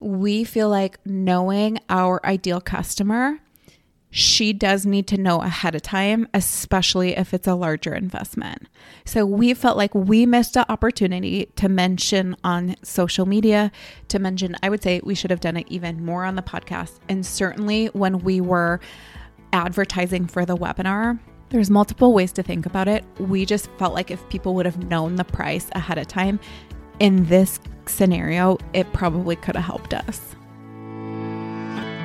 we feel like knowing our ideal customer, she does need to know ahead of time, especially if it's a larger investment. So we felt like we missed an opportunity to mention on social media, to mention, I would say we should have done it even more on the podcast. And certainly when we were advertising for the webinar, there's multiple ways to think about it. We just felt like if people would have known the price ahead of time, in this scenario, it probably could have helped us.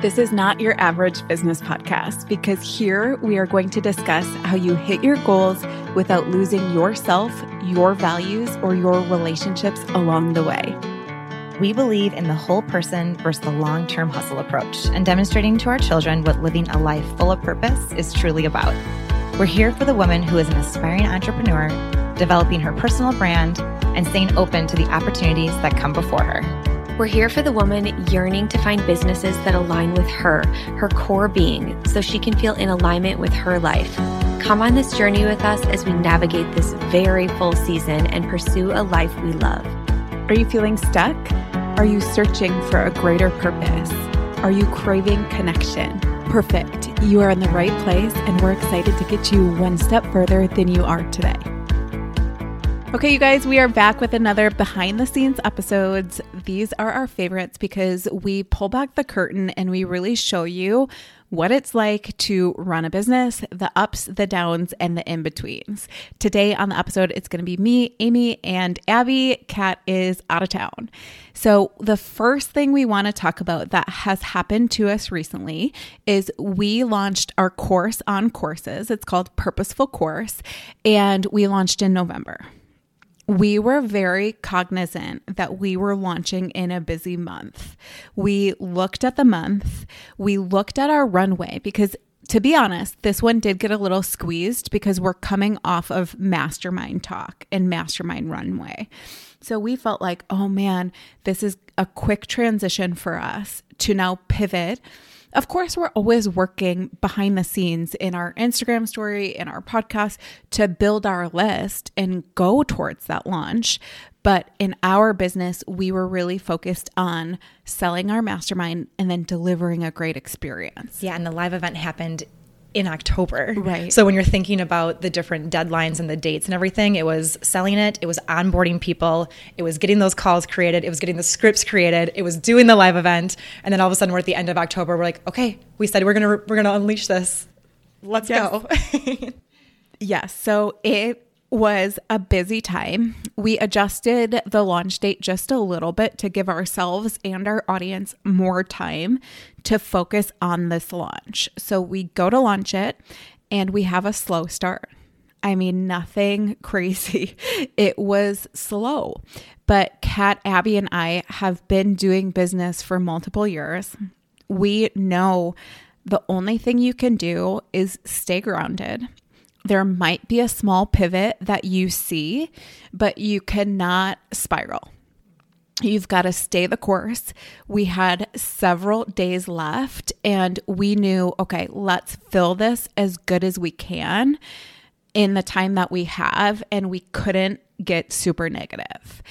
This is not your average business podcast because here we are going to discuss how you hit your goals without losing yourself, your values, or your relationships along the way. We believe in the whole person versus the long term hustle approach and demonstrating to our children what living a life full of purpose is truly about. We're here for the woman who is an aspiring entrepreneur, developing her personal brand, and staying open to the opportunities that come before her. We're here for the woman yearning to find businesses that align with her, her core being, so she can feel in alignment with her life. Come on this journey with us as we navigate this very full season and pursue a life we love. Are you feeling stuck? Are you searching for a greater purpose? Are you craving connection? Perfect. You are in the right place, and we're excited to get you one step further than you are today. Okay, you guys, we are back with another behind the scenes episodes. These are our favorites because we pull back the curtain and we really show you what it's like to run a business, the ups, the downs, and the in betweens. Today on the episode, it's going to be me, Amy, and Abby. Kat is out of town. So, the first thing we want to talk about that has happened to us recently is we launched our course on courses. It's called Purposeful Course, and we launched in November we were very cognizant that we were launching in a busy month. We looked at the month, we looked at our runway because to be honest, this one did get a little squeezed because we're coming off of mastermind talk and mastermind runway. So we felt like, oh man, this is a quick transition for us to now pivot of course, we're always working behind the scenes in our Instagram story, in our podcast to build our list and go towards that launch. But in our business, we were really focused on selling our mastermind and then delivering a great experience. Yeah, and the live event happened in October. Right. So when you're thinking about the different deadlines and the dates and everything, it was selling it, it was onboarding people, it was getting those calls created, it was getting the scripts created, it was doing the live event, and then all of a sudden we're at the end of October, we're like, okay, we said we're going to we're going to unleash this. Let's yes. go. yes. So it was a busy time. We adjusted the launch date just a little bit to give ourselves and our audience more time to focus on this launch. So we go to launch it and we have a slow start. I mean, nothing crazy. It was slow. But Kat, Abby, and I have been doing business for multiple years. We know the only thing you can do is stay grounded there might be a small pivot that you see, but you cannot spiral. You've got to stay the course. We had several days left, and we knew, okay, let's fill this as good as we can in the time that we have, and we couldn't get super negative.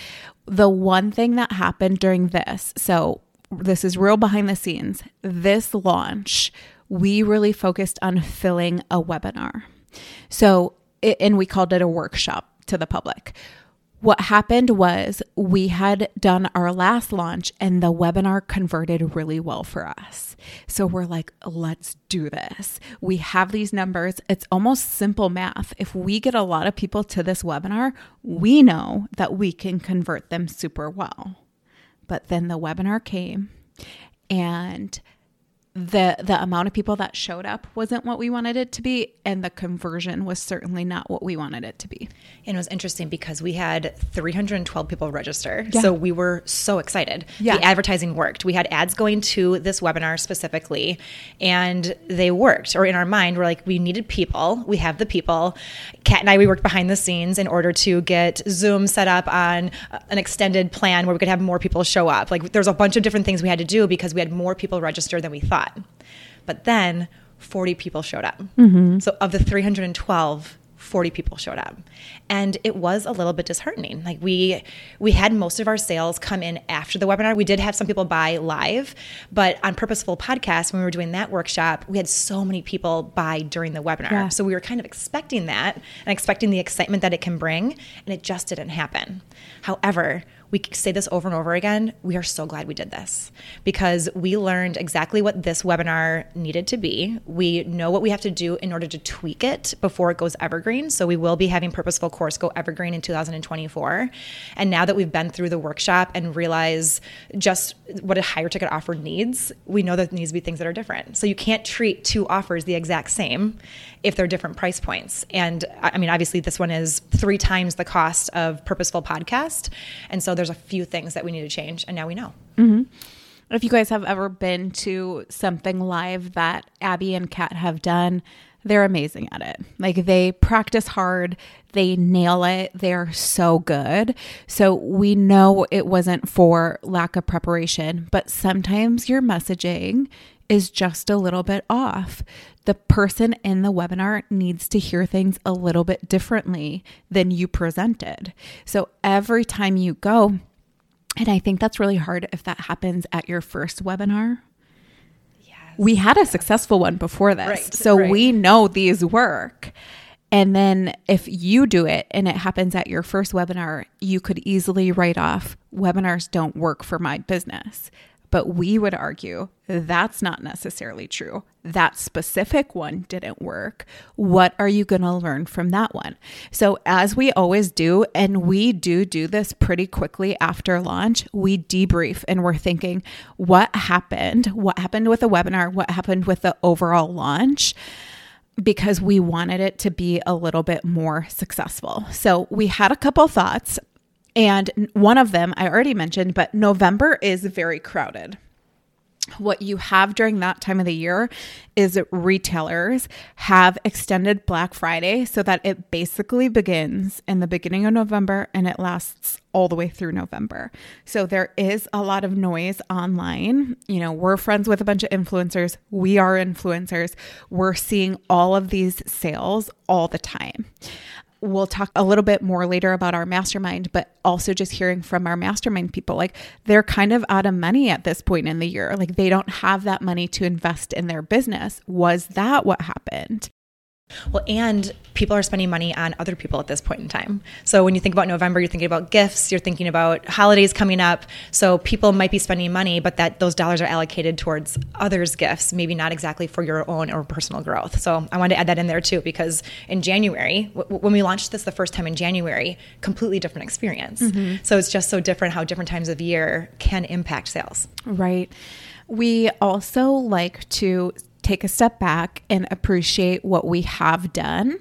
The one thing that happened during this, so this is real behind the scenes, this launch, we really focused on filling a webinar. So, and we called it a workshop to the public. What happened was we had done our last launch and the webinar converted really well for us. So we're like, let's do this. We have these numbers. It's almost simple math. If we get a lot of people to this webinar, we know that we can convert them super well. But then the webinar came and the the amount of people that showed up wasn't what we wanted it to be and the conversion was certainly not what we wanted it to be. And it was interesting because we had 312 people register. Yeah. so we were so excited. Yeah. the advertising worked. We had ads going to this webinar specifically and they worked. Or in our mind we're like we needed people. We have the people. Kat and i we worked behind the scenes in order to get zoom set up on an extended plan where we could have more people show up. Like there's a bunch of different things we had to do because we had more people register than we thought but then 40 people showed up. Mm-hmm. So of the 312, 40 people showed up and it was a little bit disheartening like we we had most of our sales come in after the webinar we did have some people buy live but on purposeful podcast when we were doing that workshop we had so many people buy during the webinar yeah. so we were kind of expecting that and expecting the excitement that it can bring and it just didn't happen however we say this over and over again. We are so glad we did this because we learned exactly what this webinar needed to be. We know what we have to do in order to tweak it before it goes evergreen. So we will be having Purposeful Course go evergreen in 2024. And now that we've been through the workshop and realize just what a higher ticket offer needs, we know that there needs to be things that are different. So you can't treat two offers the exact same if they're different price points. And I mean, obviously, this one is three times the cost of Purposeful Podcast. And so there's a few things that we need to change, and now we know. Mm-hmm. If you guys have ever been to something live that Abby and Kat have done, they're amazing at it. Like they practice hard, they nail it, they're so good. So we know it wasn't for lack of preparation, but sometimes your messaging is just a little bit off. The person in the webinar needs to hear things a little bit differently than you presented. So every time you go, and I think that's really hard if that happens at your first webinar. Yes. We had a successful one before this. Right, so right. we know these work. And then if you do it and it happens at your first webinar, you could easily write off webinars don't work for my business. But we would argue that's not necessarily true. That specific one didn't work. What are you going to learn from that one? So, as we always do, and we do do this pretty quickly after launch, we debrief and we're thinking, what happened? What happened with the webinar? What happened with the overall launch? Because we wanted it to be a little bit more successful. So, we had a couple thoughts. And one of them I already mentioned, but November is very crowded. What you have during that time of the year is retailers have extended Black Friday so that it basically begins in the beginning of November and it lasts all the way through November. So there is a lot of noise online. You know, we're friends with a bunch of influencers. We are influencers. We're seeing all of these sales all the time we'll talk a little bit more later about our mastermind, but also just hearing from our mastermind people like they're kind of out of money at this point in the year. Like they don't have that money to invest in their business. Was that what happened? Well, and people are spending money on other people at this point in time. So when you think about November, you're thinking about gifts, you're thinking about holidays coming up. So people might be spending money, but that those dollars are allocated towards others' gifts, maybe not exactly for your own or personal growth. So I wanted to add that in there too, because in January, w- when we launched this the first time in January, completely different experience. Mm-hmm. So it's just so different how different times of year can impact sales. Right. We also like to take a step back and appreciate what we have done.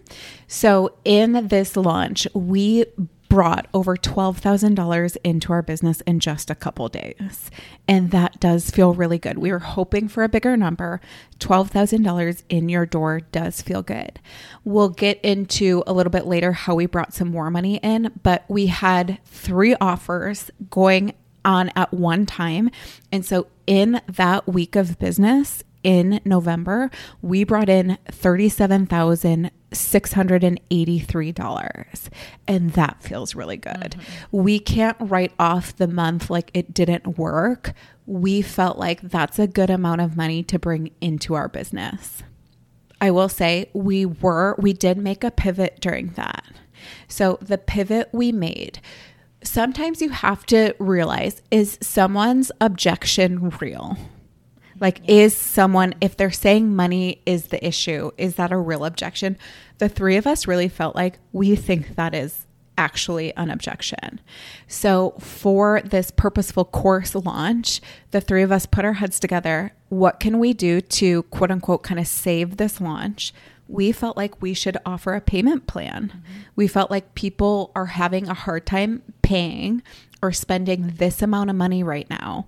So, in this launch, we brought over $12,000 into our business in just a couple days. And that does feel really good. We were hoping for a bigger number. $12,000 in your door does feel good. We'll get into a little bit later how we brought some more money in, but we had three offers going on at one time. And so in that week of business, in November, we brought in $37,683. And that feels really good. Mm-hmm. We can't write off the month like it didn't work. We felt like that's a good amount of money to bring into our business. I will say we were, we did make a pivot during that. So the pivot we made, sometimes you have to realize is someone's objection real? Like, is someone, if they're saying money is the issue, is that a real objection? The three of us really felt like we think that is actually an objection. So, for this purposeful course launch, the three of us put our heads together. What can we do to quote unquote kind of save this launch? We felt like we should offer a payment plan. Mm-hmm. We felt like people are having a hard time paying or spending this amount of money right now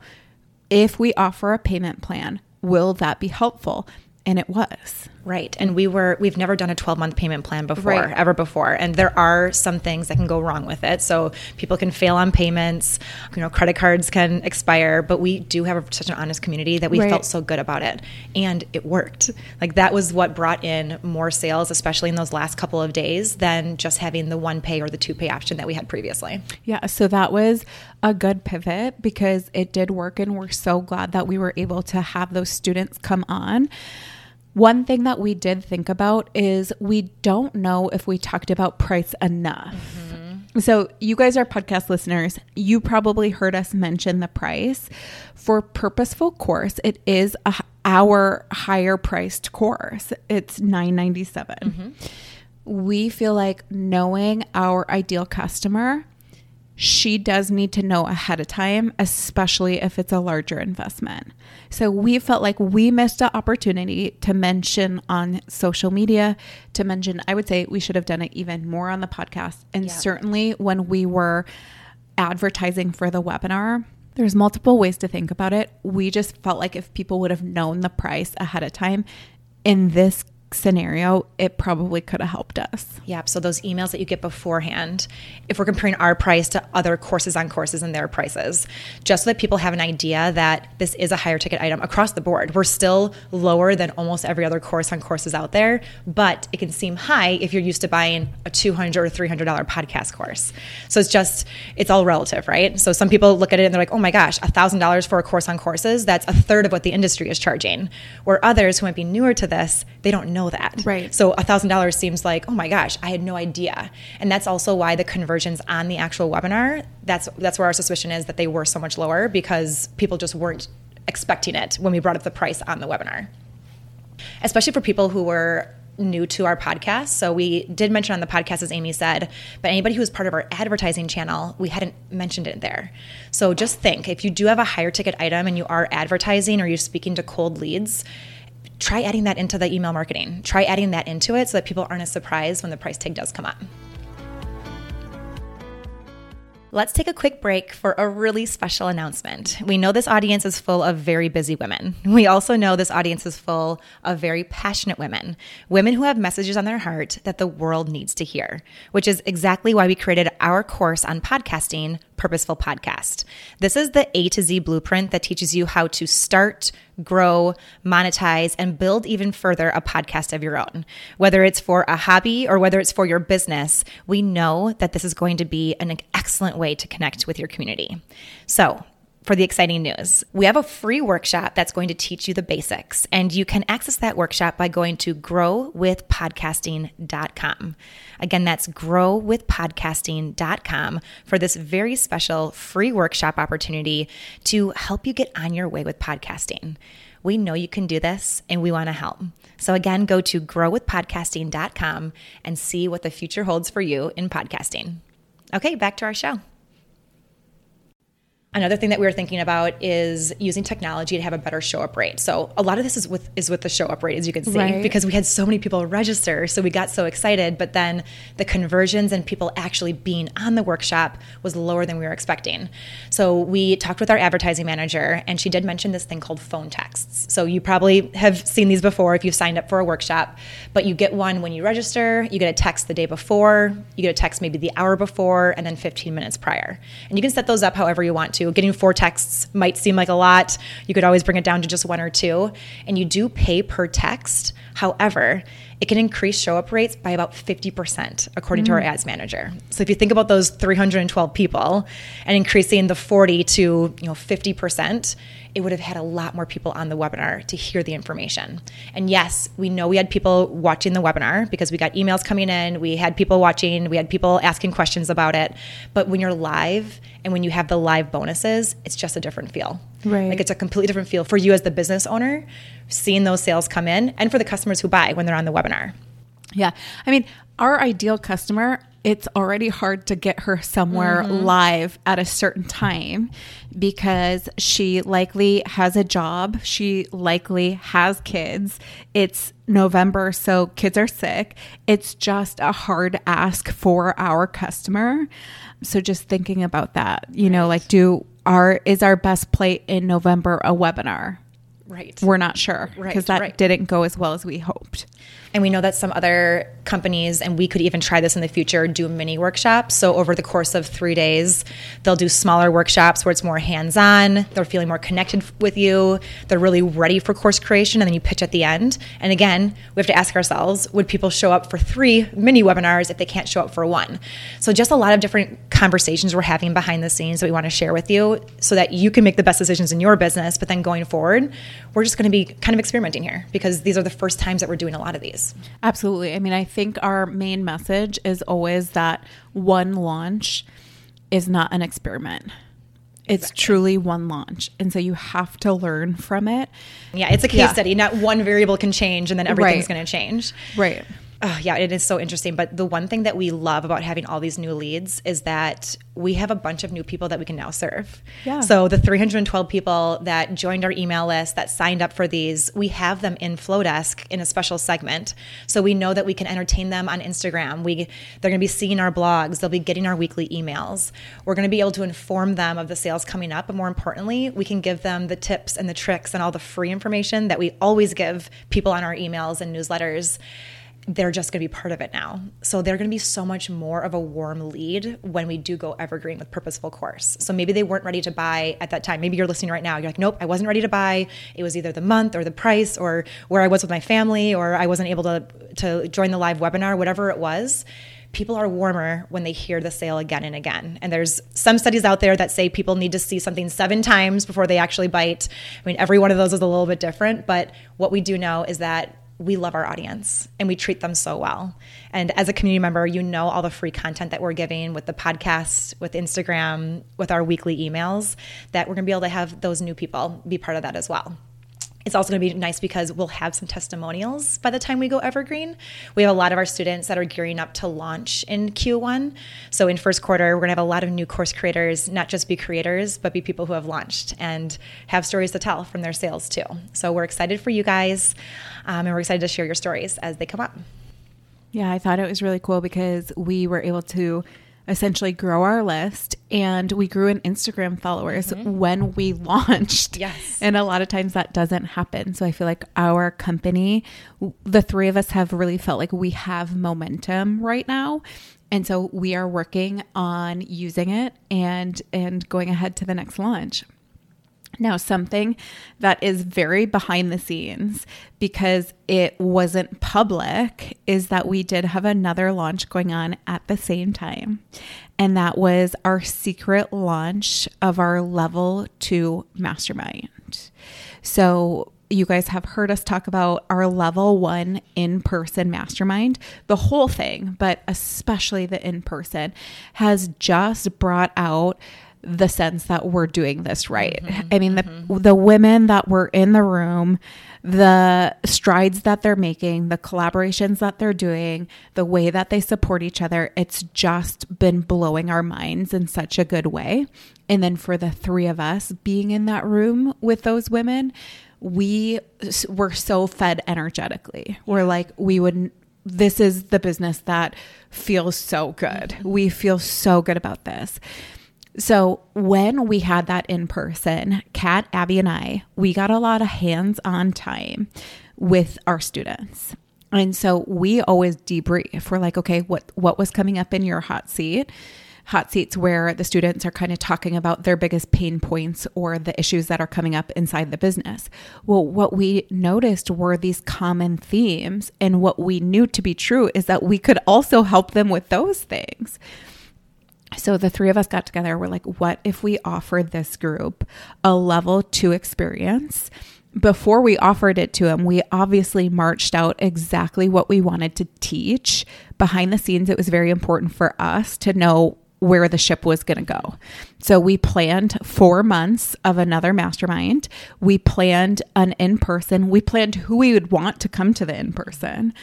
if we offer a payment plan, will that be helpful? And it was. Right. And we were we've never done a 12 month payment plan before, right. ever before. And there are some things that can go wrong with it. So people can fail on payments, you know, credit cards can expire, but we do have a, such an honest community that we right. felt so good about it. And it worked. Like that was what brought in more sales, especially in those last couple of days than just having the one pay or the two pay option that we had previously. Yeah, so that was a good pivot because it did work and we're so glad that we were able to have those students come on. One thing that we did think about is we don't know if we talked about price enough. Mm-hmm. So, you guys are podcast listeners. You probably heard us mention the price. For Purposeful Course, it is a, our higher priced course. It's nine ninety seven. Mm-hmm. We feel like knowing our ideal customer she does need to know ahead of time, especially if it's a larger investment. So we felt like we missed an opportunity to mention on social media, to mention, I would say we should have done it even more on the podcast. And yeah. certainly when we were advertising for the webinar, there's multiple ways to think about it. We just felt like if people would have known the price ahead of time in this scenario, it probably could have helped us. Yeah. So those emails that you get beforehand, if we're comparing our price to other courses on courses and their prices, just so that people have an idea that this is a higher ticket item across the board. We're still lower than almost every other course on courses out there, but it can seem high if you're used to buying a 200 or $300 podcast course. So it's just, it's all relative, right? So some people look at it and they're like, oh my gosh, a $1,000 for a course on courses, that's a third of what the industry is charging. Where others who might be newer to this, they don't know that. Right. So a thousand dollars seems like, oh my gosh, I had no idea. And that's also why the conversions on the actual webinar, that's that's where our suspicion is that they were so much lower because people just weren't expecting it when we brought up the price on the webinar. Especially for people who were new to our podcast. So we did mention on the podcast, as Amy said, but anybody who was part of our advertising channel, we hadn't mentioned it there. So just think if you do have a higher ticket item and you are advertising or you're speaking to cold leads, try adding that into the email marketing. Try adding that into it so that people aren't as surprised when the price tag does come up. Let's take a quick break for a really special announcement. We know this audience is full of very busy women. We also know this audience is full of very passionate women, women who have messages on their heart that the world needs to hear, which is exactly why we created our course on podcasting, Purposeful Podcast. This is the A to Z blueprint that teaches you how to start, grow, monetize, and build even further a podcast of your own. Whether it's for a hobby or whether it's for your business, we know that this is going to be an excellent way to connect with your community. So, for the exciting news. We have a free workshop that's going to teach you the basics, and you can access that workshop by going to growwithpodcasting.com. Again, that's growwithpodcasting.com for this very special free workshop opportunity to help you get on your way with podcasting. We know you can do this and we want to help. So, again, go to growwithpodcasting.com and see what the future holds for you in podcasting. Okay, back to our show. Another thing that we were thinking about is using technology to have a better show up rate. So a lot of this is with is with the show up rate, as you can see, right. because we had so many people register, so we got so excited. But then the conversions and people actually being on the workshop was lower than we were expecting. So we talked with our advertising manager, and she did mention this thing called phone texts. So you probably have seen these before if you've signed up for a workshop, but you get one when you register. You get a text the day before. You get a text maybe the hour before, and then 15 minutes prior. And you can set those up however you want to getting four texts might seem like a lot. You could always bring it down to just one or two. And you do pay per text. However, it can increase show up rates by about 50%, according mm. to our mm. ads manager. So if you think about those 312 people and increasing the 40 to you know 50%, it would have had a lot more people on the webinar to hear the information. And yes, we know we had people watching the webinar because we got emails coming in, we had people watching, we had people asking questions about it. But when you're live and when you have the live bonuses, it's just a different feel. Right. Like it's a completely different feel for you as the business owner, seeing those sales come in, and for the customers who buy when they're on the webinar. Yeah. I mean, our ideal customer, it's already hard to get her somewhere mm-hmm. live at a certain time because she likely has a job. She likely has kids. It's November, so kids are sick. It's just a hard ask for our customer. So just thinking about that, you right. know, like do our is our best play in November a webinar? Right. We're not sure because Right, that right. didn't go as well as we hoped. And we know that some other companies, and we could even try this in the future, do mini workshops. So over the course of three days, they'll do smaller workshops where it's more hands on. They're feeling more connected with you. They're really ready for course creation, and then you pitch at the end. And again, we have to ask ourselves would people show up for three mini webinars if they can't show up for one? So just a lot of different conversations we're having behind the scenes that we want to share with you so that you can make the best decisions in your business. But then going forward, we're just going to be kind of experimenting here because these are the first times that we're doing a lot of these. Absolutely. I mean, I think our main message is always that one launch is not an experiment. It's truly one launch. And so you have to learn from it. Yeah, it's a case Yeah. study. Not one variable can change and then everything's Right. going to change. Right. Oh, yeah, it is so interesting. But the one thing that we love about having all these new leads is that we have a bunch of new people that we can now serve. Yeah. So the 312 people that joined our email list, that signed up for these, we have them in Flodesk in a special segment. So we know that we can entertain them on Instagram. We they're going to be seeing our blogs. They'll be getting our weekly emails. We're going to be able to inform them of the sales coming up, but more importantly, we can give them the tips and the tricks and all the free information that we always give people on our emails and newsletters they're just going to be part of it now. So they're going to be so much more of a warm lead when we do go evergreen with purposeful course. So maybe they weren't ready to buy at that time. Maybe you're listening right now. You're like, nope, I wasn't ready to buy. It was either the month or the price or where I was with my family or I wasn't able to to join the live webinar, whatever it was. People are warmer when they hear the sale again and again. And there's some studies out there that say people need to see something seven times before they actually bite. I mean, every one of those is a little bit different, but what we do know is that we love our audience and we treat them so well. And as a community member, you know all the free content that we're giving with the podcast, with Instagram, with our weekly emails, that we're going to be able to have those new people be part of that as well. It's also going to be nice because we'll have some testimonials by the time we go evergreen. We have a lot of our students that are gearing up to launch in Q1. So in first quarter, we're going to have a lot of new course creators, not just be creators, but be people who have launched and have stories to tell from their sales too. So we're excited for you guys, um, and we're excited to share your stories as they come up. Yeah, I thought it was really cool because we were able to essentially grow our list and we grew in Instagram followers mm-hmm. when we launched. Yes. And a lot of times that doesn't happen. So I feel like our company, the three of us have really felt like we have momentum right now. And so we are working on using it and and going ahead to the next launch. Now, something that is very behind the scenes because it wasn't public is that we did have another launch going on at the same time. And that was our secret launch of our level two mastermind. So, you guys have heard us talk about our level one in person mastermind. The whole thing, but especially the in person, has just brought out the sense that we're doing this right. Mm-hmm. I mean, the mm-hmm. the women that were in the room, the strides that they're making, the collaborations that they're doing, the way that they support each other, it's just been blowing our minds in such a good way. And then for the three of us being in that room with those women, we s- were so fed energetically. We're like, we would this is the business that feels so good. Mm-hmm. We feel so good about this. So when we had that in person, Kat, Abby, and I, we got a lot of hands-on time with our students. And so we always debrief. We're like, okay, what what was coming up in your hot seat? Hot seats where the students are kind of talking about their biggest pain points or the issues that are coming up inside the business. Well, what we noticed were these common themes. And what we knew to be true is that we could also help them with those things. So the three of us got together. We're like, what if we offered this group a level two experience? Before we offered it to them, we obviously marched out exactly what we wanted to teach. Behind the scenes, it was very important for us to know where the ship was going to go. So we planned four months of another mastermind. We planned an in person. We planned who we would want to come to the in person.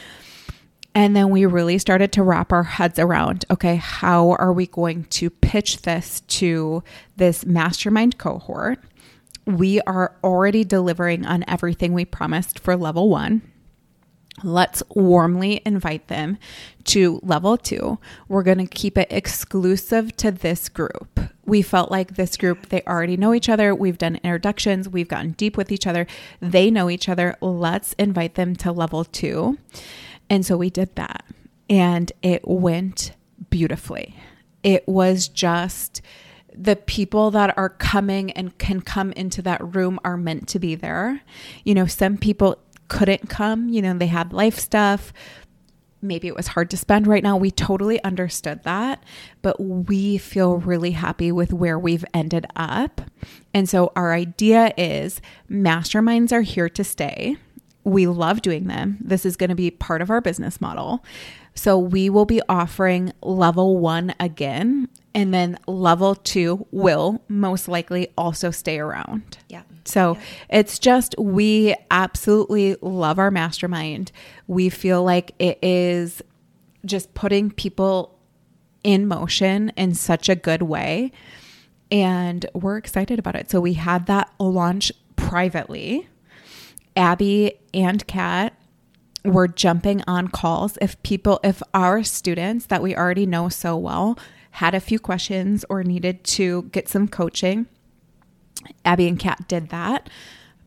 And then we really started to wrap our heads around okay, how are we going to pitch this to this mastermind cohort? We are already delivering on everything we promised for level one. Let's warmly invite them to level two. We're going to keep it exclusive to this group. we felt like this group, they already know each other. We've done introductions, we've gotten deep with each other. They know each other. Let's invite them to level two. And so we did that. And it went beautifully. It was just the people that are coming and can come into that room are meant to be there. You know, some people couldn't come, you know, they had life stuff. Maybe it was hard to spend right now. We totally understood that, but we feel really happy with where we've ended up. And so our idea is masterminds are here to stay. We love doing them. This is going to be part of our business model. So we will be offering level one again, and then level two will most likely also stay around. Yeah. So yeah. it's just, we absolutely love our mastermind. We feel like it is just putting people in motion in such a good way. And we're excited about it. So we had that launch privately. Abby and Kat were jumping on calls if people, if our students that we already know so well had a few questions or needed to get some coaching, Abby and Kat did that.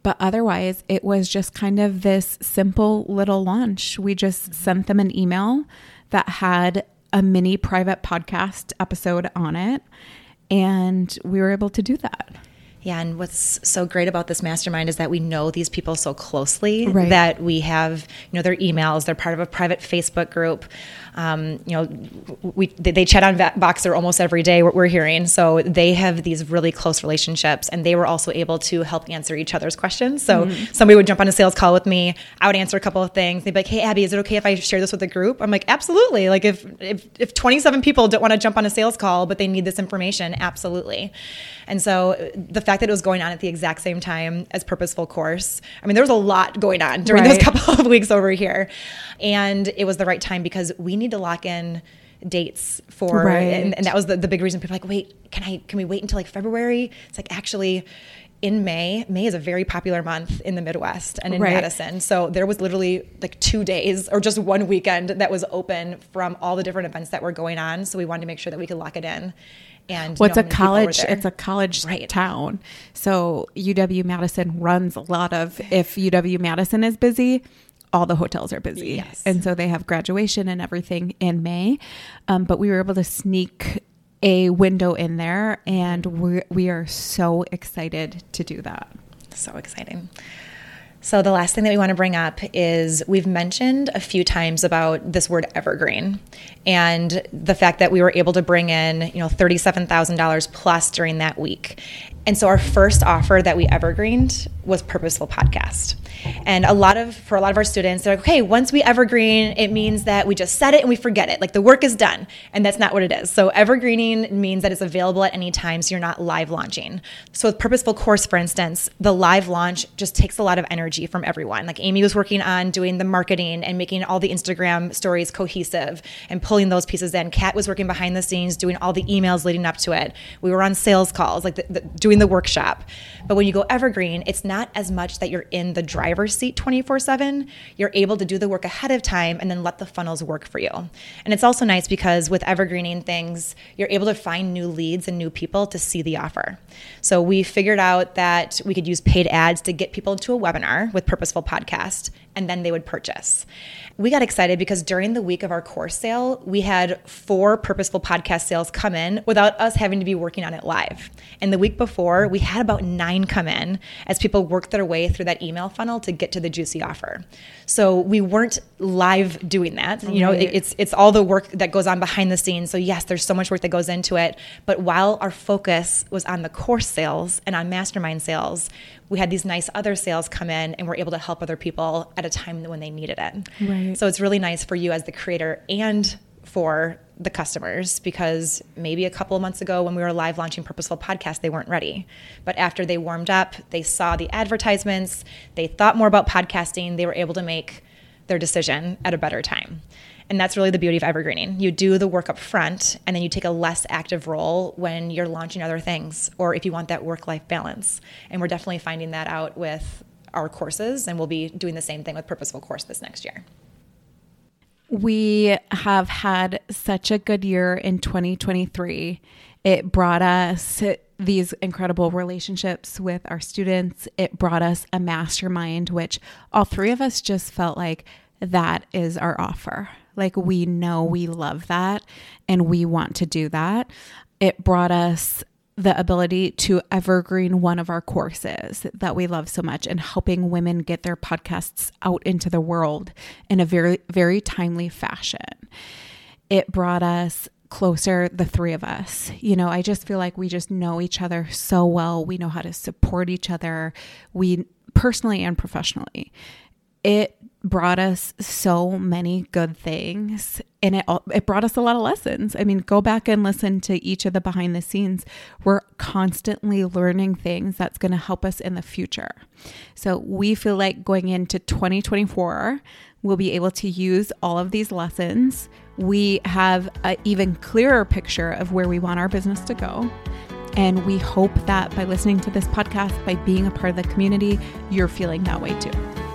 But otherwise, it was just kind of this simple little launch. We just sent them an email that had a mini private podcast episode on it, and we were able to do that. Yeah, and what's so great about this mastermind is that we know these people so closely right. that we have, you know, their emails. They're part of a private Facebook group. Um, you know, we they, chat on Voxer almost every day. What we're hearing, so they have these really close relationships, and they were also able to help answer each other's questions. So mm-hmm. somebody would jump on a sales call with me. I would answer a couple of things. They'd be like, "Hey, Abby, is it okay if I share this with the group?" I'm like, "Absolutely." Like if if if 27 people don't want to jump on a sales call, but they need this information, absolutely. And so the fact that it was going on at the exact same time as Purposeful Course, I mean, there was a lot going on during right. those couple of weeks over here, and it was the right time because we need need to lock in dates for right. and, and, that was the, the big reason people like wait can i can we wait until like february it's like actually in may may is a very popular month in the midwest and in right. madison so there was literally like two days or just one weekend that was open from all the different events that were going on so we wanted to make sure that we could lock it in and well, it's a college it's a college right. town so uw madison runs a lot of if uw madison is busy all the hotels are busy. Yes. And so they have graduation and everything in May. Um, but we were able to sneak a window in there, and we we are so excited to do that. So exciting. So, the last thing that we want to bring up is we've mentioned a few times about this word evergreen and the fact that we were able to bring in, you know, $37,000 plus during that week. And so our first offer that we evergreened was Purposeful Podcast. And a lot of for a lot of our students, they're like, okay, once we evergreen, it means that we just set it and we forget it. Like the work is done. And that's not what it is. So evergreening means that it's available at any time, so you're not live launching. So with Purposeful Course, for instance, the live launch just takes a lot of energy from everyone. Like Amy was working on doing the marketing and making all the Instagram stories cohesive and pulling those pieces in. Kat was working behind the scenes, doing all the emails leading up to it. We were on sales calls, like the, the, doing doing the workshop. But when you go evergreen, it's not as much that you're in the driver's seat 24 7. You're able to do the work ahead of time and then let the funnels work for you. And it's also nice because with evergreening things, you're able to find new leads and new people to see the offer. So we figured out that we could use paid ads to get people into a webinar with Purposeful Podcast and then they would purchase we got excited because during the week of our course sale, we had four purposeful podcast sales come in without us having to be working on it live. And the week before, we had about nine come in as people worked their way through that email funnel to get to the juicy offer. So we weren't live doing that. You know, it's it's all the work that goes on behind the scenes. So yes, there's so much work that goes into it. But while our focus was on the course sales and on mastermind sales, we had these nice other sales come in and we're able to help other people at a time when they needed it. Right. So it's really nice for you as the creator and for the customers because maybe a couple of months ago when we were live launching Purposeful Podcast, they weren't ready. But after they warmed up, they saw the advertisements, they thought more about podcasting, they were able to make their decision at a better time. And that's really the beauty of evergreening. You do the work up front and then you take a less active role when you're launching other things or if you want that work life balance. And we're definitely finding that out with our courses and we'll be doing the same thing with Purposeful Course this next year. We have had such a good year in 2023 It brought us these incredible relationships with our students. It brought us a mastermind, which all three of us just felt like that is our offer. Like we know we love that and we want to do that. It brought us the ability to evergreen one of our courses that we love so much and helping women get their podcasts out into the world in a very, very timely fashion. It brought us closer, the three of us. You know, I just feel like we just know each other so well. We know how to support each other, we personally and professionally. It brought us so many good things and it it brought us a lot of lessons. I mean, go back and listen to each of the behind the scenes. We're constantly learning things that's going to help us in the future. So, we feel like going into 2024, we'll be able to use all of these lessons. We have an even clearer picture of where we want our business to go. And we hope that by listening to this podcast, by being a part of the community, you're feeling that way too.